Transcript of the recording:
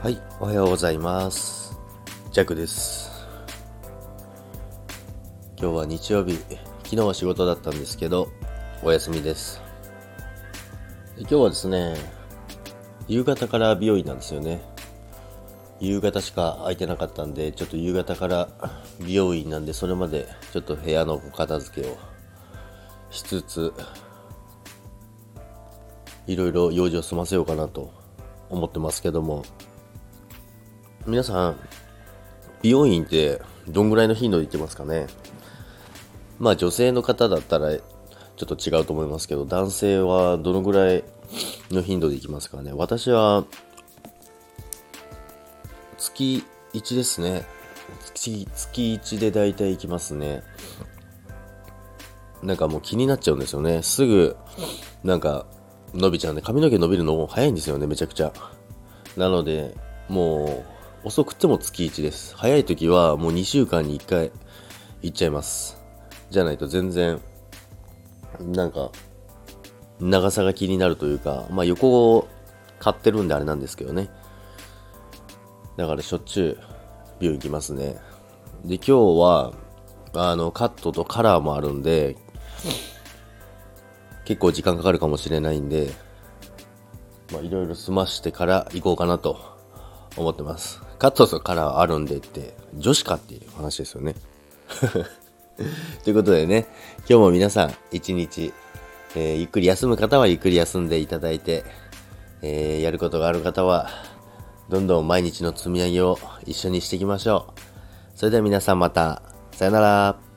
はい、おはようございます。ジャックです。今日は日曜日、昨日は仕事だったんですけど、お休みです。今日はですね、夕方から美容院なんですよね。夕方しか空いてなかったんで、ちょっと夕方から美容院なんで、それまでちょっと部屋の片付けをしつつ、いろいろ用事を済ませようかなと思ってますけども、皆さん、美容院ってどんぐらいの頻度で行ってますかね？まあ女性の方だったらちょっと違うと思いますけど、男性はどのぐらいの頻度で行きますかね？私は月1ですね。月月1で大体行きますね。なんかもう気になっちゃうんですよね。すぐ、なんか伸びちゃうんで、髪の毛伸びるのも早いんですよね、めちゃくちゃ。なので、もう、遅くても月1です。早い時はもう2週間に1回行っちゃいます。じゃないと全然、なんか、長さが気になるというか、まあ横を買ってるんであれなんですけどね。だからしょっちゅう病院行きますね。で、今日は、あの、カットとカラーもあるんで、結構時間かかるかもしれないんで、まあいろいろ済ましてから行こうかなと思ってます。カットとカラーあるんでって、女子かっていう話ですよね。ということでね、今日も皆さん、一日、えー、ゆっくり休む方はゆっくり休んでいただいて、えー、やることがある方は、どんどん毎日の積み上げを一緒にしていきましょう。それでは皆さんまた、さよなら。